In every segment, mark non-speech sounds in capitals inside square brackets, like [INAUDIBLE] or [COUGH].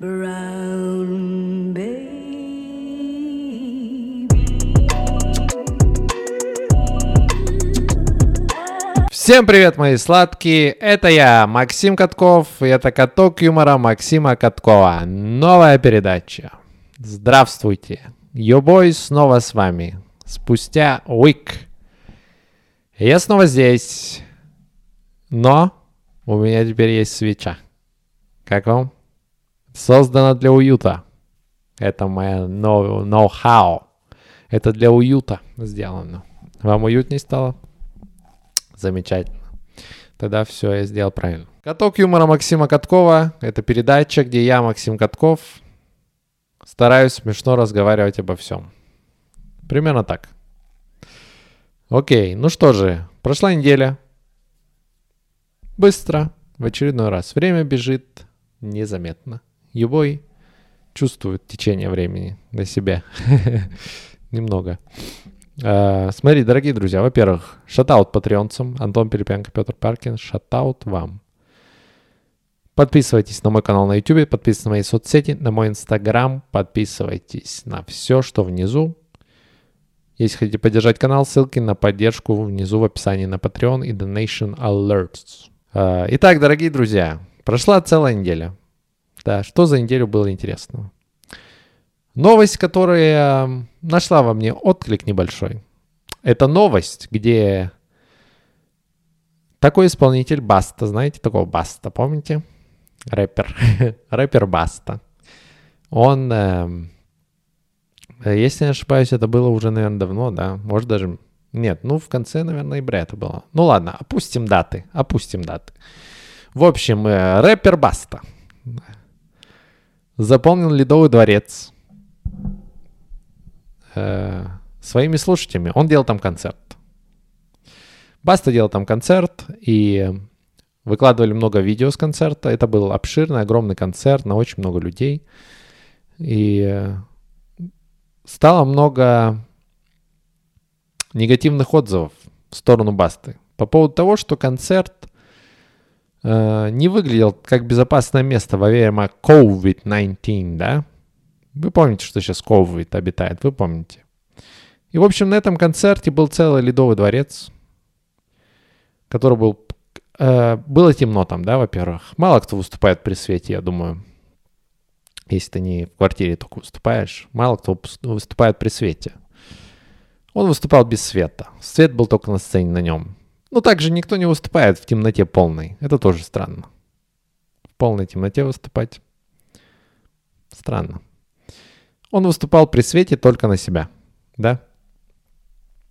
Всем привет, мои сладкие! Это я, Максим Катков, и это каток юмора Максима Каткова. Новая передача. Здравствуйте! Йобой снова с вами. Спустя уик. Я снова здесь. Но у меня теперь есть свеча. Как вам? Создана для уюта. Это ноу- ноу-хау. Это для уюта сделано. Вам уютней стало? Замечательно. Тогда все, я сделал правильно. Каток юмора Максима Каткова. Это передача, где я, Максим Катков, стараюсь смешно разговаривать обо всем. Примерно так. Окей, ну что же, прошла неделя. Быстро, в очередной раз. Время бежит незаметно. Юбой чувствует течение времени на себя. [LAUGHS] Немного. Э, Смотри, дорогие друзья, во-первых, шатаут патреонцам, Антон Перепенко, Петр Паркин, шатаут вам. Подписывайтесь на мой канал на YouTube, подписывайтесь на мои соцсети, на мой инстаграм, подписывайтесь на все, что внизу. Если хотите поддержать канал, ссылки на поддержку внизу в описании на Patreon и Donation Alerts. Э, Итак, дорогие друзья, прошла целая неделя. Да, что за неделю было интересного? Новость, которая нашла во мне отклик небольшой. Это новость, где такой исполнитель Баста, знаете такого Баста, помните? Рэпер. [LAUGHS] Рэпер Баста. Он, эм, если не ошибаюсь, это было уже, наверное, давно, да? Может даже... Нет, ну в конце, наверное, ноября это было. Ну ладно, опустим даты, опустим даты. В общем, э, рэпер Баста заполнил Ледовый дворец э, своими слушателями. Он делал там концерт. Баста делал там концерт, и выкладывали много видео с концерта. Это был обширный, огромный концерт на очень много людей. И э, стало много негативных отзывов в сторону Басты по поводу того, что концерт не выглядел как безопасное место во время COVID-19, да? Вы помните, что сейчас COVID обитает, вы помните. И, в общем, на этом концерте был целый ледовый дворец, который был... э, было темно там, да, во-первых. Мало кто выступает при свете, я думаю. Если ты не в квартире только выступаешь. Мало кто выс- выступает при свете. Он выступал без света. Свет был только на сцене на нем. Но также никто не выступает в темноте полной. Это тоже странно. В полной темноте выступать. Странно. Он выступал при свете только на себя. Да?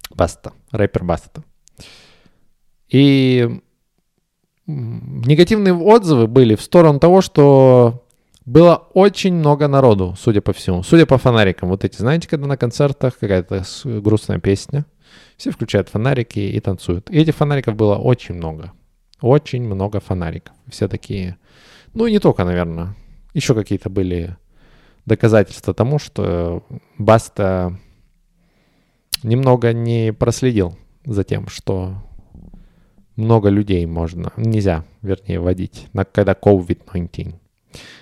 Баста. Рэпер Баста. И негативные отзывы были в сторону того, что было очень много народу, судя по всему. Судя по фонарикам. Вот эти, знаете, когда на концертах какая-то грустная песня, все включают фонарики и танцуют. И этих фонариков было очень много. Очень много фонариков. Все такие... Ну и не только, наверное. Еще какие-то были доказательства тому, что Баста немного не проследил за тем, что много людей можно, нельзя, вернее, водить, на, когда COVID-19.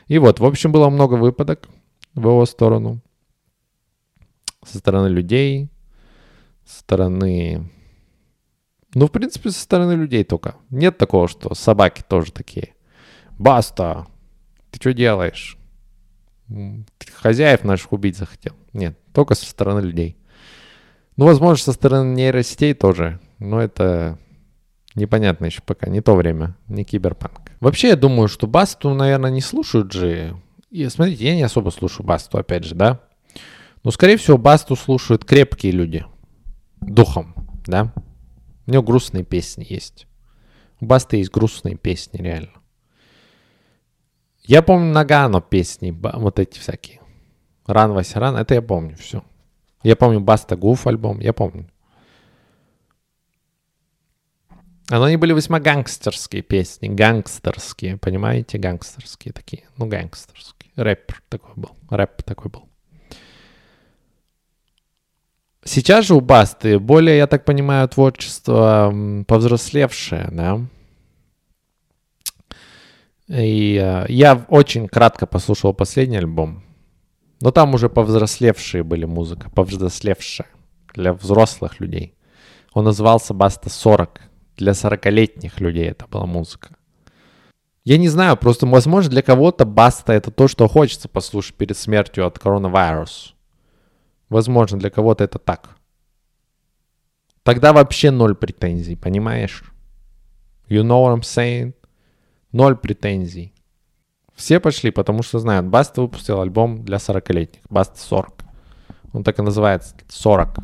И вот, в общем, было много выпадок в его сторону. Со стороны людей, стороны... Ну, в принципе, со стороны людей только. Нет такого, что собаки тоже такие. Баста, ты что делаешь? Ты хозяев наших убить захотел. Нет, только со стороны людей. Ну, возможно, со стороны нейросетей тоже. Но это непонятно еще пока. Не то время, не киберпанк. Вообще, я думаю, что Басту, наверное, не слушают же. И смотрите, я не особо слушаю Басту, опять же, да? Но, скорее всего, Басту слушают крепкие люди. Духом, да? У него грустные песни есть. У Басты есть грустные песни, реально. Я помню Нагано песни, вот эти всякие. Ран Васяран, это я помню все. Я помню Баста Гуф альбом, я помню. А, Но они были весьма гангстерские песни, гангстерские, понимаете, гангстерские такие, ну гангстерские. Рэп такой был, рэп такой был. Сейчас же у Басты более, я так понимаю, творчество повзрослевшее, да? И э, я очень кратко послушал последний альбом. Но там уже повзрослевшие были музыка, повзрослевшая для взрослых людей. Он назывался Баста 40. Для 40-летних людей это была музыка. Я не знаю, просто, возможно, для кого-то Баста это то, что хочется послушать перед смертью от коронавируса. Возможно, для кого-то это так. Тогда вообще ноль претензий, понимаешь? You know what I'm saying? Ноль претензий. Все пошли, потому что знают, Баста выпустил альбом для 40-летних. Баста 40. Он так и называется. 40.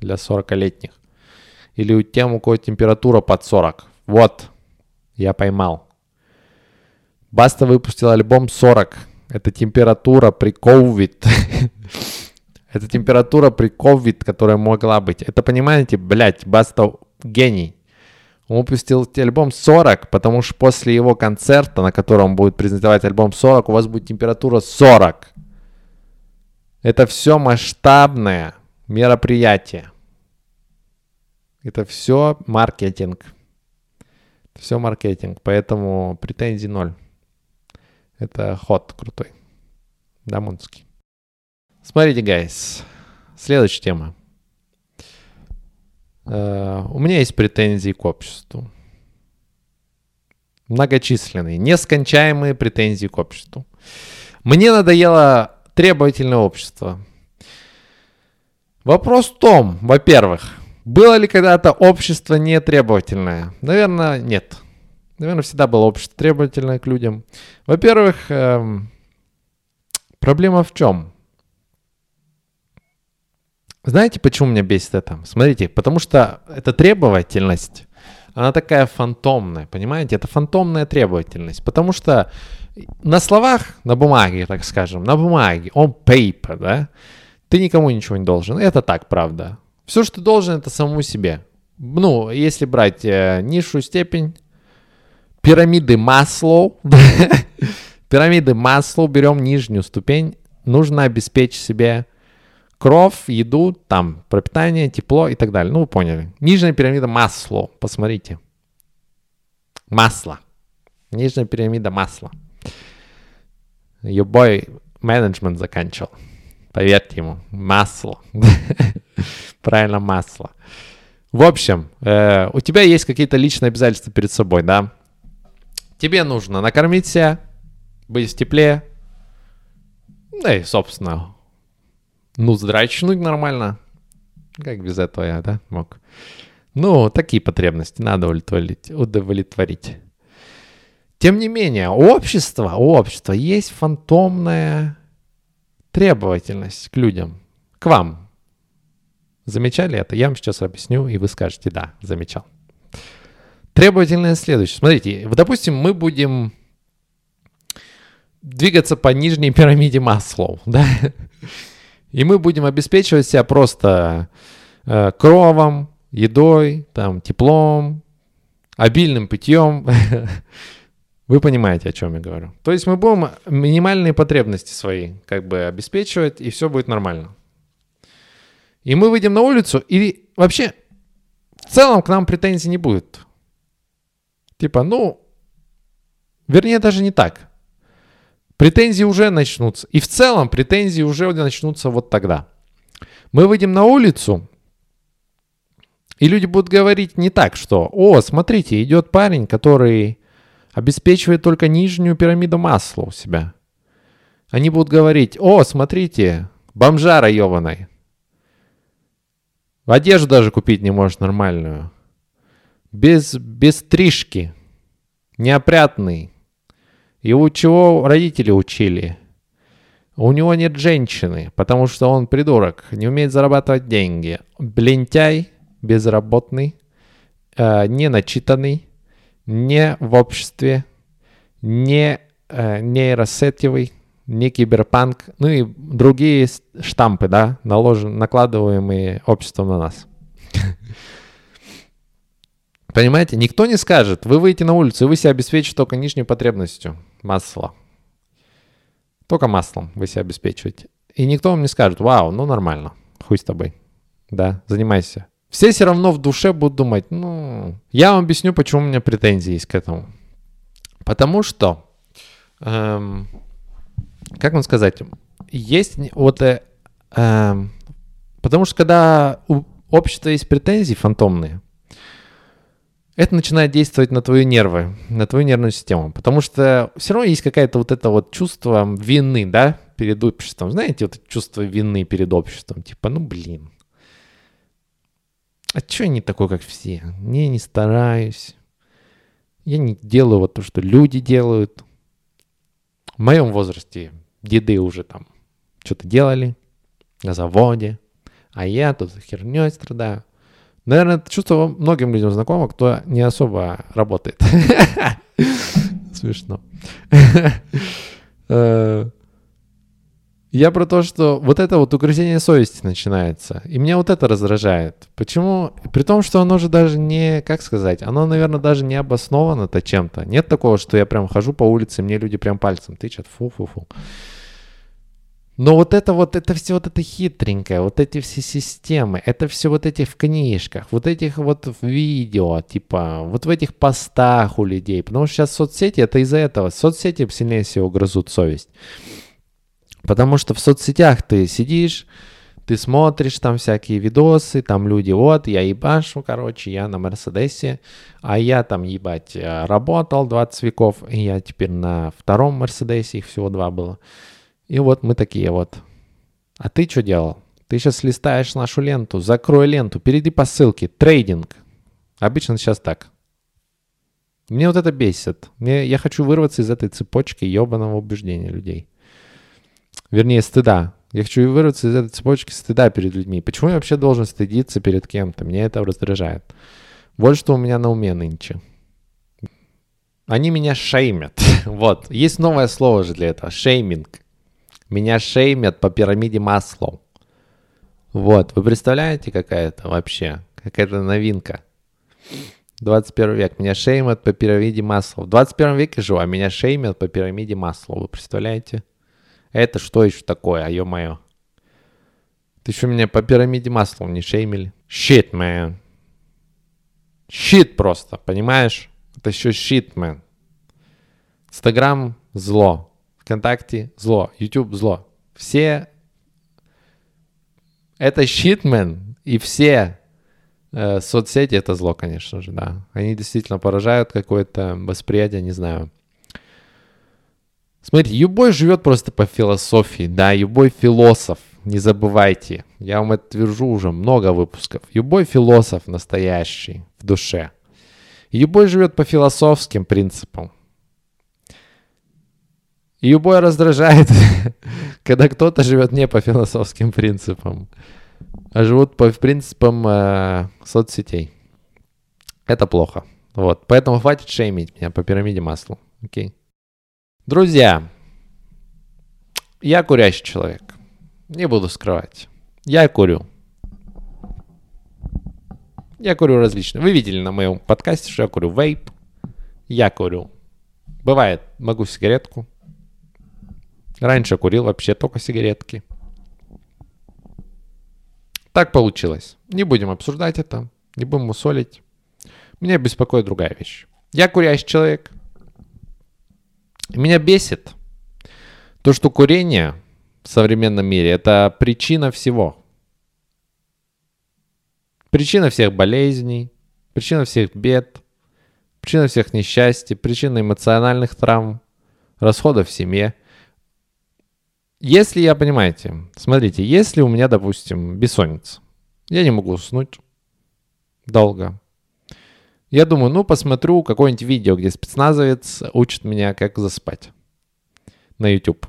Для 40-летних. Или у тем, у кого температура под 40. Вот. Я поймал. Баста выпустил альбом 40. Это температура при COVID. [LAUGHS] Это температура при COVID, которая могла быть. Это, понимаете, блядь, Баста гений. Он выпустил альбом 40, потому что после его концерта, на котором он будет презентовать альбом 40, у вас будет температура 40. Это все масштабное мероприятие. Это все маркетинг. Это все маркетинг, поэтому претензий ноль. Это ход крутой. Дамунский. Смотрите, guys. Следующая тема. Э, у меня есть претензии к обществу. Многочисленные, нескончаемые претензии к обществу. Мне надоело требовательное общество. Вопрос в том, во-первых, было ли когда-то общество нетребовательное? Наверное, нет. Наверное, всегда было общество требовательное к людям. Во-первых, эм, проблема в чем? Знаете, почему меня бесит это? Смотрите, потому что эта требовательность, она такая фантомная, понимаете? Это фантомная требовательность, потому что на словах, на бумаге, так скажем, на бумаге, on paper, да, ты никому ничего не должен. Это так, правда. Все, что ты должен, это самому себе. Ну, если брать э, низшую степень, пирамиды Маслоу, [LAUGHS] пирамиды Маслоу, берем нижнюю ступень, нужно обеспечить себе Кров, еду, там, пропитание, тепло и так далее. Ну, вы поняли. Нижняя пирамида масло. Посмотрите. Масло. Нижняя пирамида масла. Ее бой менеджмент заканчивал. Поверьте ему. Масло. [LAUGHS] Правильно, масло. В общем, э, у тебя есть какие-то личные обязательства перед собой, да? Тебе нужно накормить себя, быть в тепле, да и, собственно, ну, здрачнуть нормально. Как без этого я, да, мог? Ну, такие потребности надо удовлетворить. удовлетворить. Тем не менее, у общества, у общества есть фантомная требовательность к людям, к вам. Замечали это? Я вам сейчас объясню, и вы скажете, да, замечал. Требовательное следующее. Смотрите, допустим, мы будем двигаться по нижней пирамиде Маслоу, [LAUGHS] да? И мы будем обеспечивать себя просто э, кровом, едой, там, теплом, обильным питьем. [LAUGHS] Вы понимаете, о чем я говорю. То есть мы будем минимальные потребности свои как бы обеспечивать, и все будет нормально. И мы выйдем на улицу, и вообще в целом к нам претензий не будет. Типа, ну, вернее, даже не так претензии уже начнутся. И в целом претензии уже начнутся вот тогда. Мы выйдем на улицу, и люди будут говорить не так, что «О, смотрите, идет парень, который обеспечивает только нижнюю пирамиду масла у себя». Они будут говорить «О, смотрите, бомжара ебаный. Одежду даже купить не можешь нормальную. Без, без стрижки. Неопрятный. Его чего родители учили? У него нет женщины, потому что он придурок, не умеет зарабатывать деньги. Блентяй, безработный, э, не начитанный, не в обществе, не э, нейросетевый, не киберпанк, ну и другие штампы, да, наложен, накладываемые обществом на нас. [LAUGHS] Понимаете, никто не скажет, вы выйдете на улицу, и вы себя обеспечите только нижней потребностью масла. Только маслом вы себя обеспечиваете. И никто вам не скажет, вау, ну нормально, хуй с тобой. Да, занимайся. Все все равно в душе будут думать, ну... Я вам объясню, почему у меня претензии есть к этому. Потому что эм, как вам сказать, есть вот, э, э, потому что когда у общества есть претензии фантомные, это начинает действовать на твои нервы, на твою нервную систему, потому что все равно есть какая-то вот это вот чувство вины, да, перед обществом. Знаете, вот чувство вины перед обществом, типа, ну блин, а что я не такой, как все? Не, не стараюсь. Я не делаю вот то, что люди делают. В моем возрасте деды уже там что-то делали на заводе, а я тут херней страдаю. Наверное, это чувство многим людям знакомо, кто не особо работает. [LAUGHS] Смешно. Э, я про то, что вот это вот угрызение совести начинается. И меня вот это раздражает. Почему? При том, что оно же даже не, как сказать, оно, наверное, даже не обосновано-то чем-то. Нет такого, что я прям хожу по улице, мне люди прям пальцем тычат, фу-фу-фу. Но вот это вот, это все вот это хитренькое, вот эти все системы, это все вот эти в книжках, вот этих вот в видео, типа, вот в этих постах у людей. Потому что сейчас соцсети, это из-за этого. Соцсети сильнее всего грызут совесть. Потому что в соцсетях ты сидишь, ты смотришь там всякие видосы, там люди, вот, я ебашу, короче, я на Мерседесе, а я там, ебать, работал 20 веков, и я теперь на втором Мерседесе, их всего два было. И вот мы такие вот. А ты что делал? Ты сейчас листаешь нашу ленту, закрой ленту, перейди по ссылке, трейдинг. Обычно сейчас так. Мне вот это бесит. Мне, я хочу вырваться из этой цепочки ебаного убеждения людей вернее, стыда. Я хочу вырваться из этой цепочки стыда перед людьми. Почему я вообще должен стыдиться перед кем-то? Меня это раздражает. Вот что у меня на уме нынче. Они меня шеймят. [LAUGHS] вот. Есть новое слово же для этого. Шейминг. Меня шеймят по пирамиде Маслоу. Вот. Вы представляете, какая это вообще? Какая-то новинка. 21 век. Меня шеймят по пирамиде Маслоу. В 21 веке живу, а меня шеймят по пирамиде Маслоу. Вы представляете? Это что еще такое, а ё-моё? Ты еще меня по пирамиде Маслоу не шеймили? Shit, man. Shit просто, понимаешь? Это еще shit, man. Инстаграм – зло. ВКонтакте – зло. YouTube – зло. Все... Это man. И все э, соцсети – это зло, конечно же, да. Они действительно поражают какое-то восприятие, не знаю. Смотрите, Юбой живет просто по философии, да, Юбой философ, не забывайте. Я вам это твержу уже много выпусков. Юбой философ настоящий в душе. Юбой живет по философским принципам. И Юбой раздражает, [LAUGHS] когда кто-то живет не по философским принципам, а живут по принципам э, соцсетей. Это плохо. Вот, поэтому хватит шеймить меня по пирамиде масла. Окей. Друзья, я курящий человек. Не буду скрывать. Я курю. Я курю различные. Вы видели на моем подкасте, что я курю вейп. Я курю. Бывает, могу сигаретку. Раньше курил вообще только сигаретки. Так получилось. Не будем обсуждать это. Не будем усолить. Меня беспокоит другая вещь. Я курящий человек. Меня бесит то, что курение в современном мире – это причина всего. Причина всех болезней, причина всех бед, причина всех несчастий, причина эмоциональных травм, расходов в семье. Если я, понимаете, смотрите, если у меня, допустим, бессонница, я не могу уснуть долго, я думаю, ну, посмотрю какое-нибудь видео, где спецназовец учит меня, как заспать на YouTube.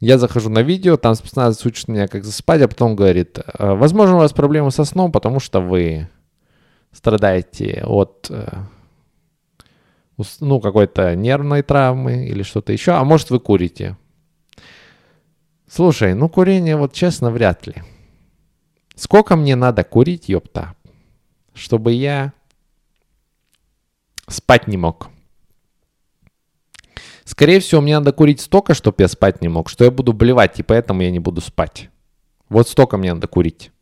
Я захожу на видео, там спецназовец учит меня, как заспать, а потом говорит, «Э, возможно, у вас проблемы со сном, потому что вы страдаете от э, ну, какой-то нервной травмы или что-то еще, а может вы курите. Слушай, ну курение, вот честно, вряд ли. Сколько мне надо курить, ёпта, чтобы я спать не мог. Скорее всего, мне надо курить столько, чтобы я спать не мог, что я буду блевать, и поэтому я не буду спать. Вот столько мне надо курить.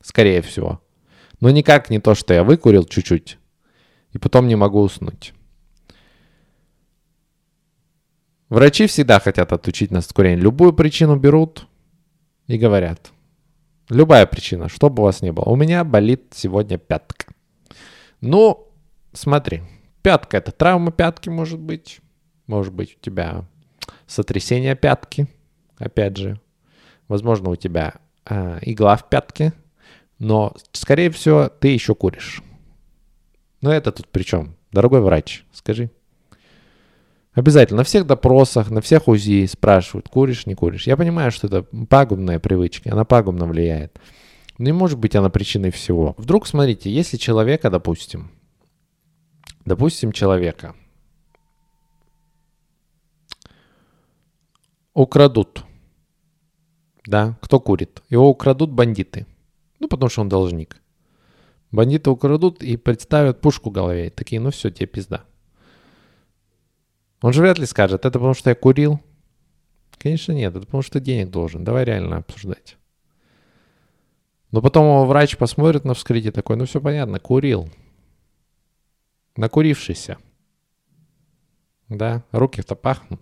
Скорее всего. Но никак не то, что я выкурил чуть-чуть, и потом не могу уснуть. Врачи всегда хотят отучить нас от курения. Любую причину берут и говорят. Любая причина, что бы у вас ни было. У меня болит сегодня пятка. Ну, смотри, пятка это травма пятки может быть. Может быть у тебя сотрясение пятки. Опять же, возможно у тебя э, игла в пятке. Но, скорее всего, ты еще куришь. Но это тут при чем? Дорогой врач, скажи. Обязательно на всех допросах, на всех УЗИ спрашивают, куришь, не куришь. Я понимаю, что это пагубная привычка, она пагубно влияет. Но не может быть она причиной всего. Вдруг, смотрите, если человека, допустим, допустим, человека украдут, да, кто курит? Его украдут бандиты. Ну, потому что он должник. Бандиты украдут и представят пушку в голове. Такие, ну все, тебе пизда. Он же вряд ли скажет, это потому что я курил. Конечно нет, это потому что денег должен. Давай реально обсуждать. Но потом его врач посмотрит на вскрытие такой, ну все понятно, курил. Накурившийся. Да, руки-то пахнут.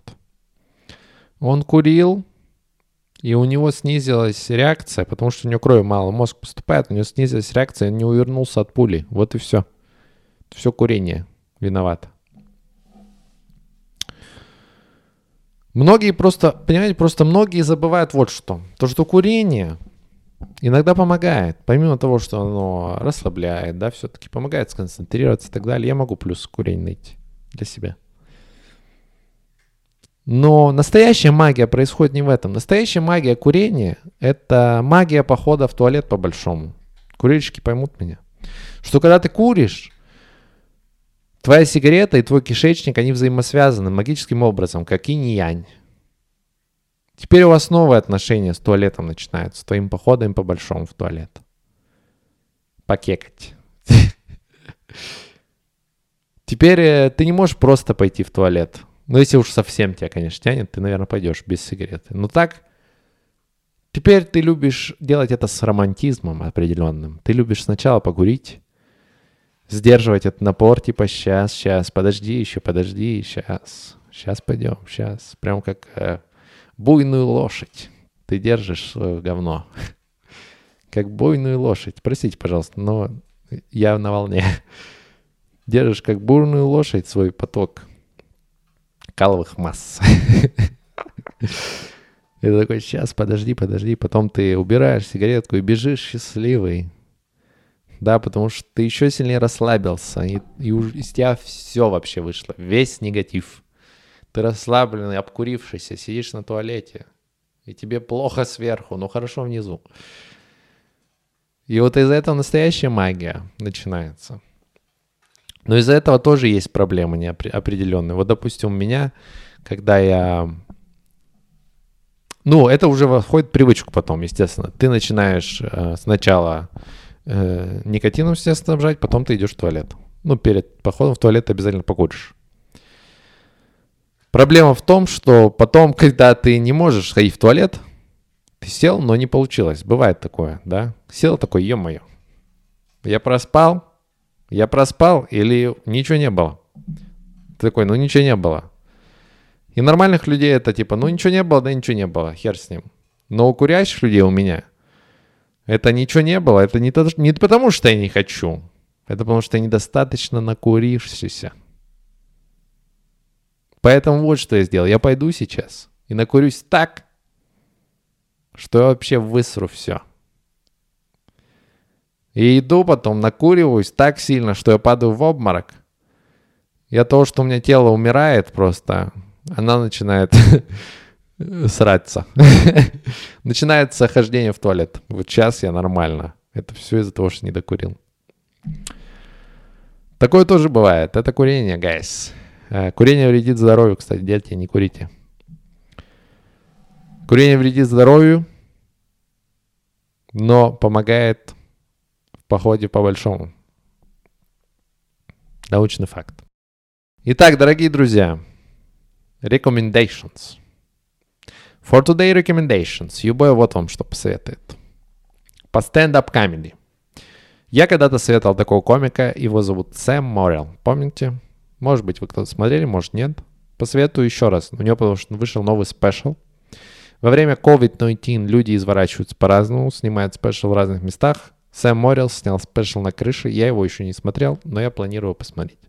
Он курил, и у него снизилась реакция, потому что у него крови мало, мозг поступает, у него снизилась реакция, он не увернулся от пули. Вот и все. Все курение виновато. Многие просто, понимаете, просто многие забывают вот что. То, что курение иногда помогает. Помимо того, что оно расслабляет, да, все-таки помогает сконцентрироваться и так далее. Я могу плюс курение найти для себя. Но настоящая магия происходит не в этом. Настоящая магия курения – это магия похода в туалет по-большому. Курильщики поймут меня. Что когда ты куришь, твоя сигарета и твой кишечник, они взаимосвязаны магическим образом, как инь и янь. Теперь у вас новые отношения с туалетом начинаются, с твоим походом по-большому в туалет. Покекать. Теперь э, ты не можешь просто пойти в туалет. Ну, если уж совсем тебя, конечно, тянет, ты, наверное, пойдешь без сигареты. Но так, теперь ты любишь делать это с романтизмом определенным. Ты любишь сначала погурить, сдерживать этот напор, типа, сейчас, сейчас, подожди еще, подожди, сейчас, сейчас пойдем, сейчас. Прям как э, буйную лошадь. Ты держишь свое говно. [LAUGHS] Как буйную лошадь. Простите, пожалуйста, но я на волне. [LAUGHS] Держишь как бурную лошадь свой поток каловых масс. [LAUGHS] И ты такой, сейчас, подожди, подожди. Потом ты убираешь сигаретку и бежишь счастливый. Да, потому что ты еще сильнее расслабился. И, и из тебя все вообще вышло. Весь негатив. Ты расслабленный, обкурившийся, сидишь на туалете. И тебе плохо сверху, но хорошо внизу. И вот из-за этого настоящая магия начинается. Но из-за этого тоже есть проблемы определенные. Вот, допустим, у меня, когда я... Ну, это уже входит в привычку потом, естественно. Ты начинаешь э, сначала э, никотином, естественно, снабжать, потом ты идешь в туалет. Ну, перед походом в туалет обязательно покуришь. Проблема в том, что потом, когда ты не можешь ходить в туалет, ты сел, но не получилось. Бывает такое, да? Сел такой, ё-моё. Я проспал, я проспал или ничего не было? Ты такой, ну ничего не было. И нормальных людей это типа, ну ничего не было, да ничего не было, хер с ним. Но у курящих людей у меня это ничего не было. Это не, то, не потому, что я не хочу. Это потому, что я недостаточно накурившийся. Поэтому вот что я сделал. Я пойду сейчас и накурюсь так, что я вообще высру все. И иду потом, накуриваюсь так сильно, что я падаю в обморок. От того, что у меня тело умирает просто, она начинает [LAUGHS] сраться. [LAUGHS] Начинается хождение в туалет. Вот сейчас я нормально. Это все из-за того, что не докурил. Такое тоже бывает. Это курение, гайс. Э, курение вредит здоровью, кстати, дети, не курите. Курение вредит здоровью, но помогает походе по-большому. Научный факт. Итак, дорогие друзья, recommendations. For today recommendations. your boy вот вам что посоветует. По stand-up comedy. Я когда-то советовал такого комика, его зовут Сэм Моррел. Помните? Может быть, вы кто-то смотрели, может нет. Посоветую еще раз. У него потому что вышел новый special. Во время COVID-19 люди изворачиваются по-разному, снимают special в разных местах. Сэм Моррел снял special на крыше. Я его еще не смотрел, но я планирую посмотреть.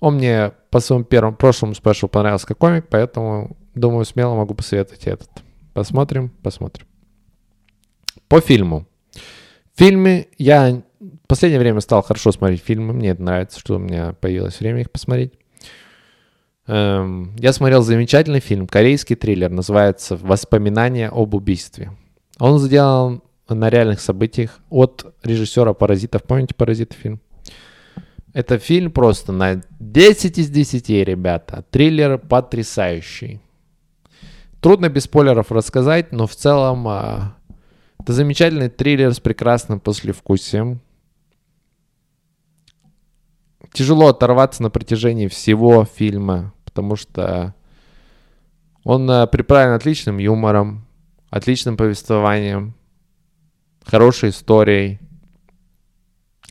Он мне по своему первому, прошлому спешлу понравился как комик, поэтому, думаю, смело могу посоветовать этот. Посмотрим, посмотрим. По фильму. В фильме я в последнее время стал хорошо смотреть фильмы. Мне это нравится, что у меня появилось время их посмотреть. Эм, я смотрел замечательный фильм, корейский триллер, называется «Воспоминания об убийстве». Он сделан на реальных событиях от режиссера «Паразитов». Помните «Паразиты» фильм? Это фильм просто на 10 из 10, ребята. Триллер потрясающий. Трудно без спойлеров рассказать, но в целом а, это замечательный триллер с прекрасным послевкусием. Тяжело оторваться на протяжении всего фильма, потому что он а, приправлен отличным юмором, отличным повествованием, хорошей историей.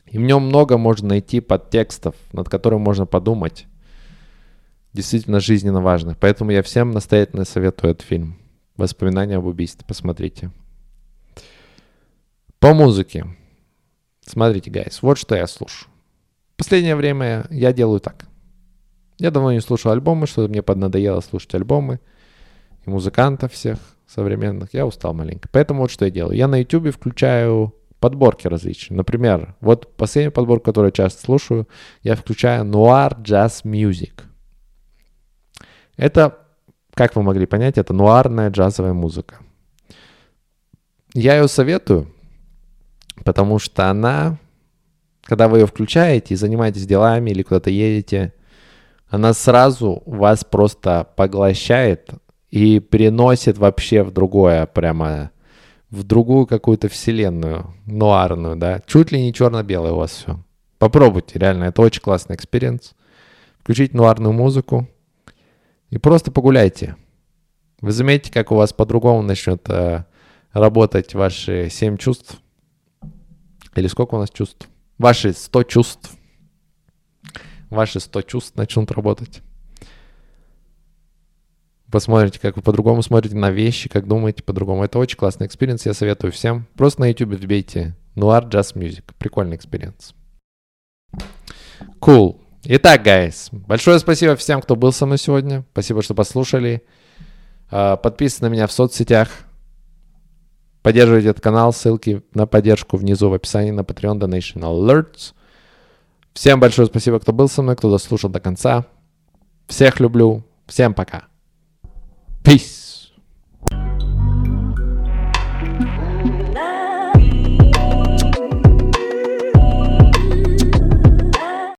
И в нем много можно найти подтекстов, над которым можно подумать. Действительно жизненно важных. Поэтому я всем настоятельно советую этот фильм. Воспоминания об убийстве. Посмотрите. По музыке. Смотрите, guys, вот что я слушаю. Последнее время я делаю так. Я давно не слушаю альбомы, что мне поднадоело слушать альбомы и музыкантов всех современных. Я устал маленько. Поэтому вот что я делаю. Я на YouTube включаю подборки различные. Например, вот последняя подборка, которую я часто слушаю, я включаю Noir Jazz Music. Это, как вы могли понять, это нуарная джазовая музыка. Я ее советую, потому что она, когда вы ее включаете и занимаетесь делами или куда-то едете, она сразу вас просто поглощает и переносит вообще в другое прямо в другую какую-то вселенную, нуарную, да. Чуть ли не черно-белое у вас все. Попробуйте, реально, это очень классный experience. Включите нуарную музыку и просто погуляйте. Вы заметите, как у вас по-другому начнет э, работать ваши семь чувств. Или сколько у нас чувств? Ваши 100 чувств. Ваши 100 чувств начнут работать посмотрите, как вы по-другому смотрите на вещи, как думаете по-другому. Это очень классный experience, я советую всем. Просто на YouTube вбейте Noir Jazz Music. Прикольный experience. Cool. Итак, guys, большое спасибо всем, кто был со мной сегодня. Спасибо, что послушали. А, подписывайтесь на меня в соцсетях. Поддерживайте этот канал. Ссылки на поддержку внизу в описании на Patreon Donation Alerts. Всем большое спасибо, кто был со мной, кто дослушал до конца. Всех люблю. Всем пока. Peace.